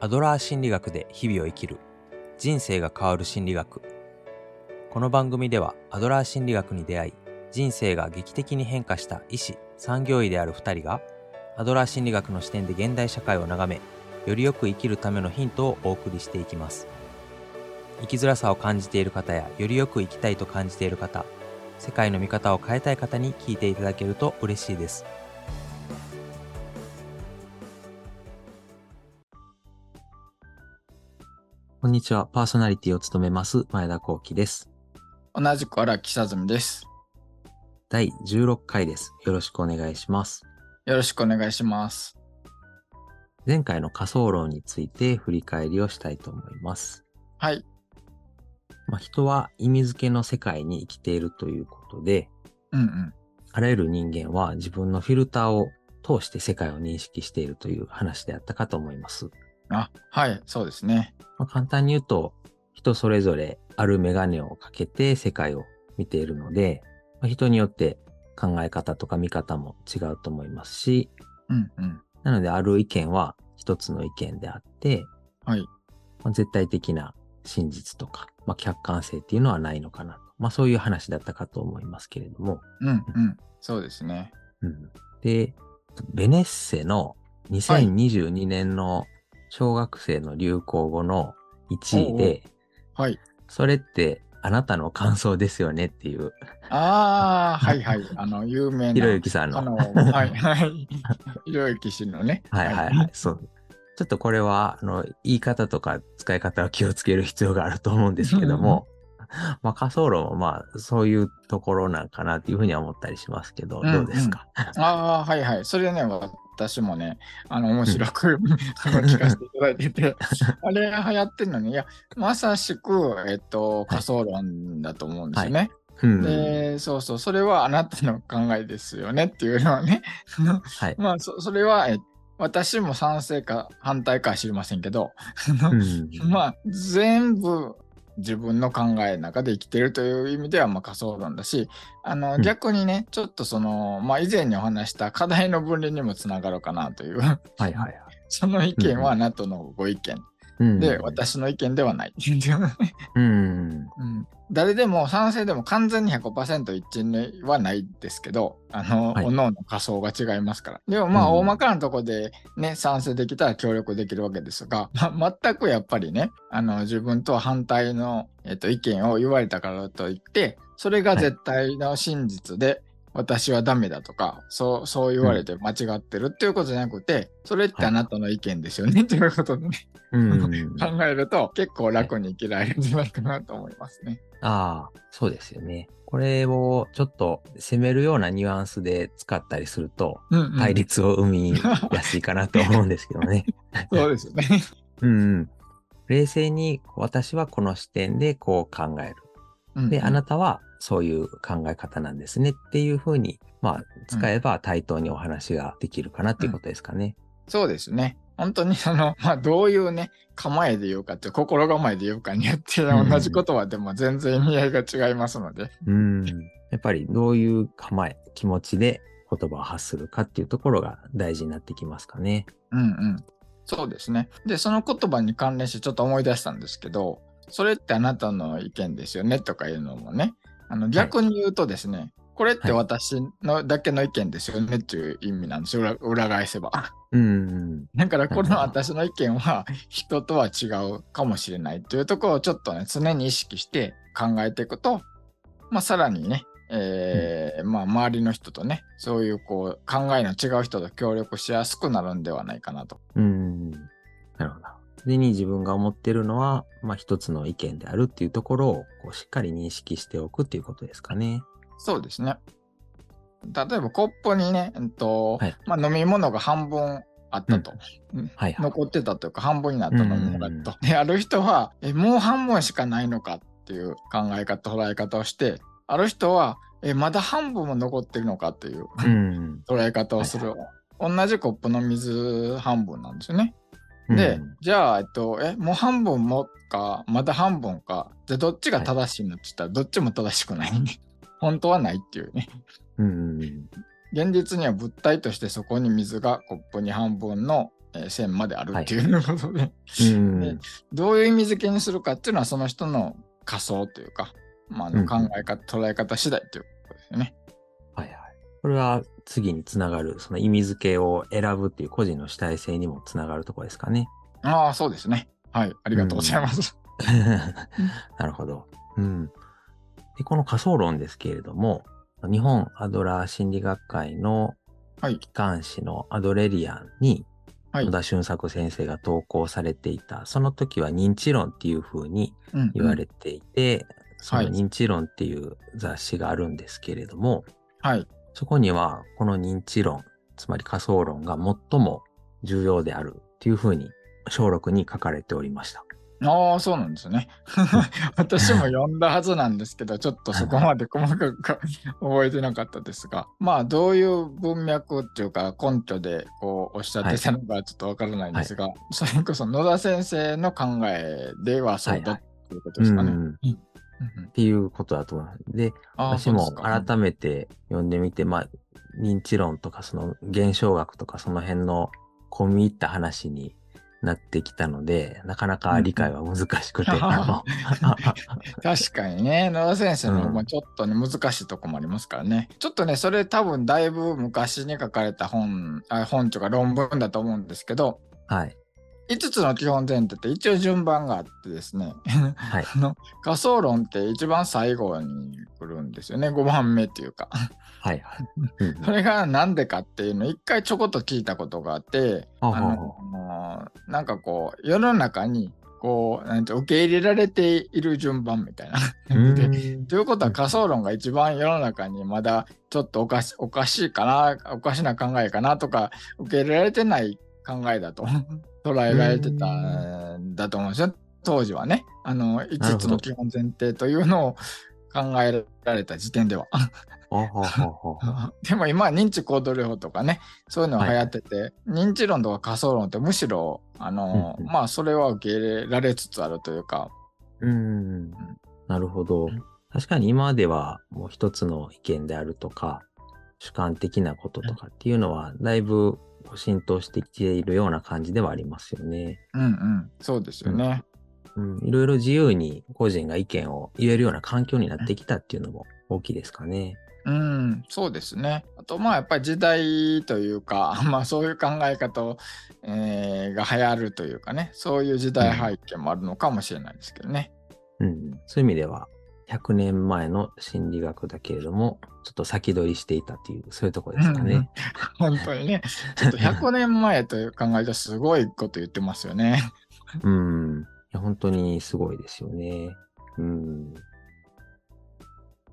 アドラー心理学で日々を生きる。人生が変わる心理学。この番組ではアドラー心理学に出会い人生が劇的に変化した医師産業医である2人がアドラー心理学の視点で現代社会を眺めよりよく生きるためのヒントをお送りしていきます。生きづらさを感じている方やよりよく生きたいと感じている方世界の見方を変えたい方に聞いていただけると嬉しいです。こんにちはパーソナリティを務めます前田幸喜です同じく荒木久住です。第16回ですよろしくお願いしますよろしくお願いします。前回の仮想論について振り返りをしたいと思いますはい。まあ、人は意味付けの世界に生きているということで、うんうん。あらゆる人間は自分のフィルターを通して世界を認識しているという話であったかと思います。あ、はい、そうですね。まあ、簡単に言うと、人それぞれあるメガネをかけて世界を見ているので、まあ、人によって考え方とか見方も違うと思いますし、うんうん。なのである意見は一つの意見であって、はい。まあ、絶対的な真実とか、まあ、客観性っていうのはないのかなと。まあそういう話だったかと思いますけれども。うんうん。そうですね。うん、で、ベネッセの2022年の小学生の流行語の1位で、はい。それってあなたの感想ですよねっていう、ああ、はいはい。あの、有名な。ひろゆきさんの。あの、はいはい。ひろゆき氏のね。はいはいはい、そう。ちょっとこれは、あの、言い方とか使い方は気をつける必要があると思うんですけども、まあ仮想論もまあそういうところなんかなっていうふうには思ったりしますけど、うんどうですか、ああ、はいはい。それね、私もね、あの、面白く、聞かせていただいてて、あれ流行ってるのに、いや、まさしく、えっと、仮想論だと思うんですよね。うんで、そうそう、それはあなたの考えですよねっていうのはね、はい。まあ、そそれは、え私も賛成か反対かは知りませんけど、うん。まあ、全部自分の考えの中で生きてるという意味では、まあ、仮想論だし、あの、うん逆にね、ちょっとその、まあ、以前にお話した課題の分離にもつながるかなという、はいはいはい。その意見はあなたのご意見うんで、私の意見ではない。うん。うん誰でも賛成でも完全に100%一致はないですけど、あの、はい。各々仮想が違いますから。でもまあ、うん大まかなとこでね、賛成できたら協力できるわけですが、ま全くやっぱりね、あの、自分とは反対の、えっと、意見を言われたからといって、それが絶対の真実で、私はダメだとか、そう、そう言われて間違ってるっていうことじゃなくて、それってあなたの意見ですよね、っていうことでね、うん。考えると結構楽に生きられるんじゃないかなと思いますね。ああ、そうですよね。これをちょっと攻めるようなニュアンスで使ったりすると、うんうん対立を生みやすいかなと思うんですけどね。そうですよね。うんうん。冷静に私はこの視点でこう考える。で、あなたはそういう考え方なんですねっていうふうに、まあ、使えば対等にお話ができるかなっていうことですかね。そうですね。本当にその、まあ、どういうね、構えで言うかって、心構えで言うかによって、ん同じ言葉でも全然意味合いが違いますので。うん。やっぱりどういう構え、気持ちで言葉を発するかっていうところが大事になってきますかね。うんうん。そうですね。で、その言葉に関連してちょっと思い出したんですけど、それってあなたの意見ですよねとかいうのもね、あの逆に言うとですね、これって私のだけの意見ですよねっていう意味なんですよ、裏裏返せば。うん。だからこの私の意見は人とは違うかもしれないというところをちょっとね常に意識して考えていくと、まあ、さらにね、えーまあ、周りの人とねそういうこう考えの違う人と協力しやすくなるんではないかなと。うん。なるほど。でに自分が思ってるのは、まあ一つの意見であるっていうところをこうしっかり認識しておくっていうことですかね。そうですね。例えばコップにね、えっとはいまあ、飲み物が半分あったと。はいはい。残ってたというか半分になった飲み物がと。である人はえもう半分しかないのかっていう考え方捉え方をしてある人はえまだ半分も残ってるのかっていううん。捉え方をする、同じコップの水半分なんですよね。うんで、じゃあ、えっと、えもう半分もかまだ半分かじゃあどっちが正しいのって言ったらどっちも正しくない。本当はないっていうね。うん。現実には物体としてそこに水がコップに半分のえー線まであるっていうことで、うんねどういう意味付けにするかっていうのはその人の仮想というか、まあ、考え方、捉え方次第ということですよね。これは次につながる、その意味付けを選ぶっていう個人の主体性にもつながるところですかね。ああ、そうですね。はい、ありがとうございます。なるほど。うん。で、この仮想論ですけれども、日本アドラー心理学会のはい、機関誌のアドレリアンにはい野田俊作先生が投稿されていた、その時は認知論っていう風にうん言われていて、そのはい認知論っていう雑誌があるんですけれども、はい、そこにはこの認知論、つまり仮想論が最も重要であるっていう風に小録に書かれておりました。ああ、そうなんですね。私も読んだはずなんですけど、ちょっとそこまで細かく覚えてなかったですが、まあ、どういう文脈っていうか、根拠でこうおっしゃってたのかちょっとわからないんですが、それこそ野田先生の考えではそうだはいということですかね。うんうんうんっていうことだと思います。で、私も改めて読んでみて、まあ、認知論とかその現象学とかその辺の込み入った話になってきたので、なかなか理解は難しくて、うんあ 確かにね、野田先生のうんまあちょっとね、難しいとこもありますからね。ちょっとね、それ多分だいぶ昔に書かれた本、あ本とか論文だと思うんですけど、のはい。5つの基本前提って一応順番があってですね、はい。あの仮想論って一番最後に来るんですよね、5番目っていうか。はい。それがなんでかっていうのを一回ちょこっと聞いたことがあって、あのなんかこう、世の中にこうなんて受け入れられている順番みたいな。ということは仮想論が一番世の中にまだちょっとおかしおかしいかな、おかしな考えかなとか、受け入れられてない考えだと 捉えられてたんだと思うんですよ。当時はね。あの、5つの基本前提というのを考えられた時点では。でも今は認知行動療法とかね、そういうのが流行ってて、認知論とか仮想論ってむしろ、あの、うんうんまあそれは受け入れられつつあるというか、うーん。なるほどうん。確かに今ではもう一つの意見であるとか、主観的なこととかっていうのは、だいぶこう浸透してきているような感じではありますよね。うんうん、そうですよね。うん、いろいろ自由に個人が意見を言えるような環境になってきたっていうのも大きいですかね。うん、そうですね。あと、まあ、やっぱり時代というか、まあ、そういう考え方を、えーが流行るというかね、そういう時代背景もあるのかもしれないですけどね。うん、そういう意味では、100年前の心理学だけれども、ちょっと先取りしていたっていう、そういうところですかね。本当にね、ちょっと100年前という考えたらすごいこと言ってますよね。うん。いや本当にすごいですよね。うん。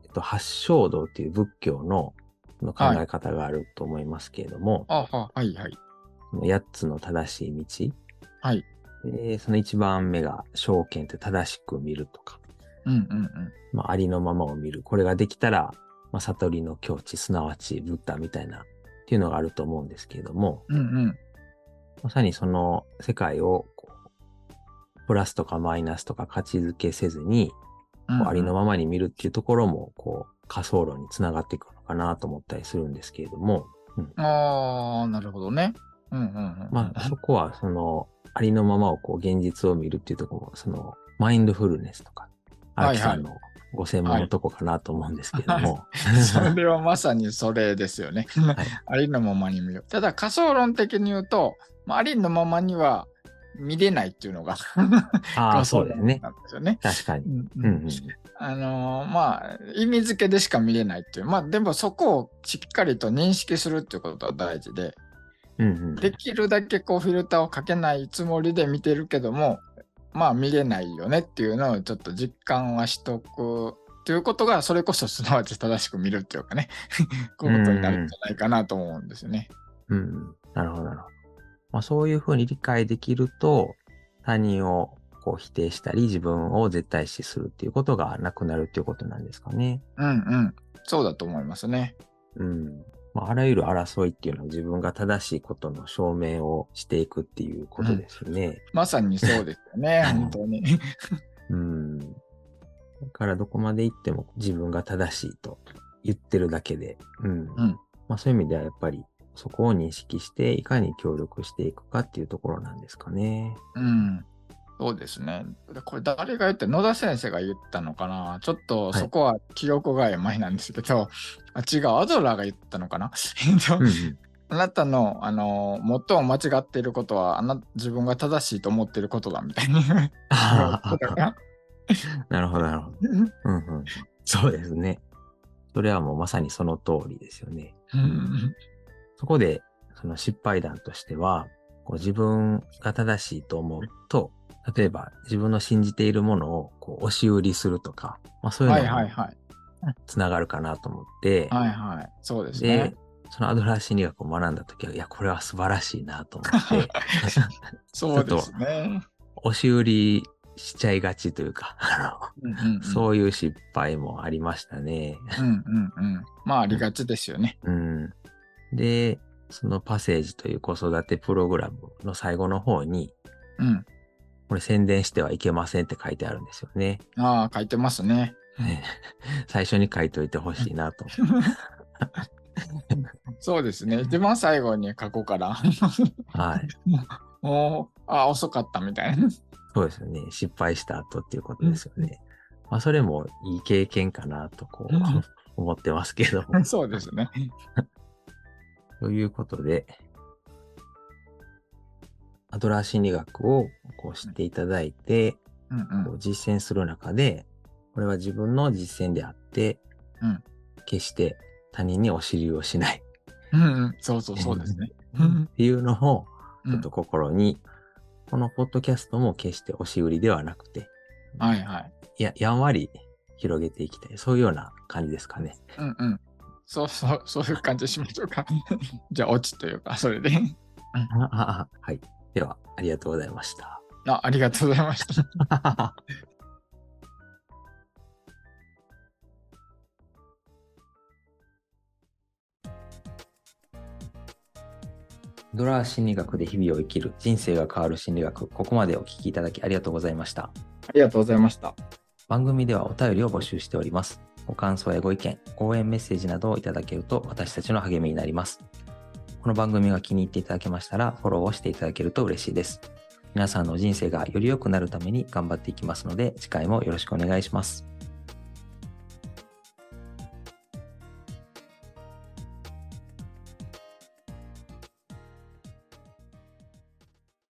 えっと、八正道っていう仏教のの考え方があると思いますけれども、あははいはい。その8つの正しい道。はい。でその1番目が証券って正しく見るとか、うんうんうん。まあ、ありのままを見る。これができたら、まあ、悟りの境地、すなわちブッダみたいなっていうのがあると思うんですけれども、うんうん。まさにその世界をこうプラスとかマイナスとか価値づけせずに、うんこうありのままに見るっていうところも、こう、仮想論につながっていくのかなと思ったりするんですけれども、ああ、なるほどね。うんうんうん。まあ、そこは、その、ありのままをこう、現実を見るっていうところも、その、マインドフルネスとか、荒木さんのご専門のとこかなと思うんですけれども、それはまさにそれですよね。はいありのままに見る。ただ仮想論的に言うと、まあ、ありのままには見れないっていうのが ああ、そうですね。なんですよね。確かに。うんうんうん。あのーまあ意味付けでしか見れないっていうまあでもそこをしっかりと認識するっていうことは大事でうんうん。できるだけこうフィルターをかけないつもりで見てるけどもまあ見れないよねっていうのをちょっと実感はしとくっていうことがそれこそすなわち正しく見るっていうかね こういうことになるんじゃないかなと思うんですよね。うんうん。なるほど、なるほど。まあ、そういうふうに理解できると、他人をこう否定したり、自分を絶対視するっていうことがなくなるっていうことなんですかね。うんうんそうだと思いますね。うん。まあ、あらゆる争いっていうのは自分が正しいことの証明をしていくっていうことですよね。まさにそうですよね 本当に。うん。だからどこまで行っても自分が正しいと言ってるだけで、うん。うんまあそういう意味ではやっぱりそこを認識して、いかに協力していくかっていうところなんですかね。うん。そうですね。でこれ誰が言って野田先生が言ったのかな？ちょっとはいそこは記憶が曖昧なんですけど、あ違う、アドラーが言ったのかな？あなたの、あの、最も間違っていることは、あな自分が正しいと思っていることだみたいななるほど、なるほど。うんうん、そうですね。それはもうまさにその通りですよね。うんそこで、その失敗談としては、こう自分が正しいと思うと、例えば自分の信じているものをこう押し売りするとか、まあ、そういうはいのにはいはい。つながるかなと思って、はいはい。そうですでね。、そのアドラー心理学を学んだときは、いや、これは素晴らしいなと思って、そうですね。押し売りしちゃいがちというか、あうんうんうんのそういう失敗もありましたね。うんうんうん。まあ、ありがちですよね。うん。で、そのパセージという子育てプログラムの最後の方に、うん。これ宣伝してはいけませんって書いてあるんですよね。ああ、書いてますね。ね 最初に書いといてほしいなと。そうですね。一番最後に書こうから。はい。もう、あ、遅かったみたいな。そうですよね。失敗した後っていうことですよね。まあ、それもいい経験かなと、こううん、思ってますけども。そうですね。ということで、アドラー心理学をこう知っていただいて、うんこう実践する中で、これは自分の実践であって、うん決して他人にお尻をしないうん。うんうん。そうそうそうですね。っていうのをうんちょっと心に、このポッドキャストも決して押し売りではなくて、はいはい。いや、やんわり広げていきたい。そういうような感じですかね。うんうん。そうそう、そういう感じしましょうか。じゃあ、オチというか、それで。あ あはい。では、ありがとうございました。あありがとうございました。ドラー心理学で日々を生きる人生が変わる心理学、ここまでお聞きいただきありがとうございました。ありがとうございました。番組ではお便りを募集しております。ご感想やご意見、応援メッセージなどをいただけると私たちの励みになります。この番組が気に入っていただけましたらフォローをしていただけると嬉しいです。皆さんの人生がより良くなるために頑張っていきますので次回もよろしくお願いします。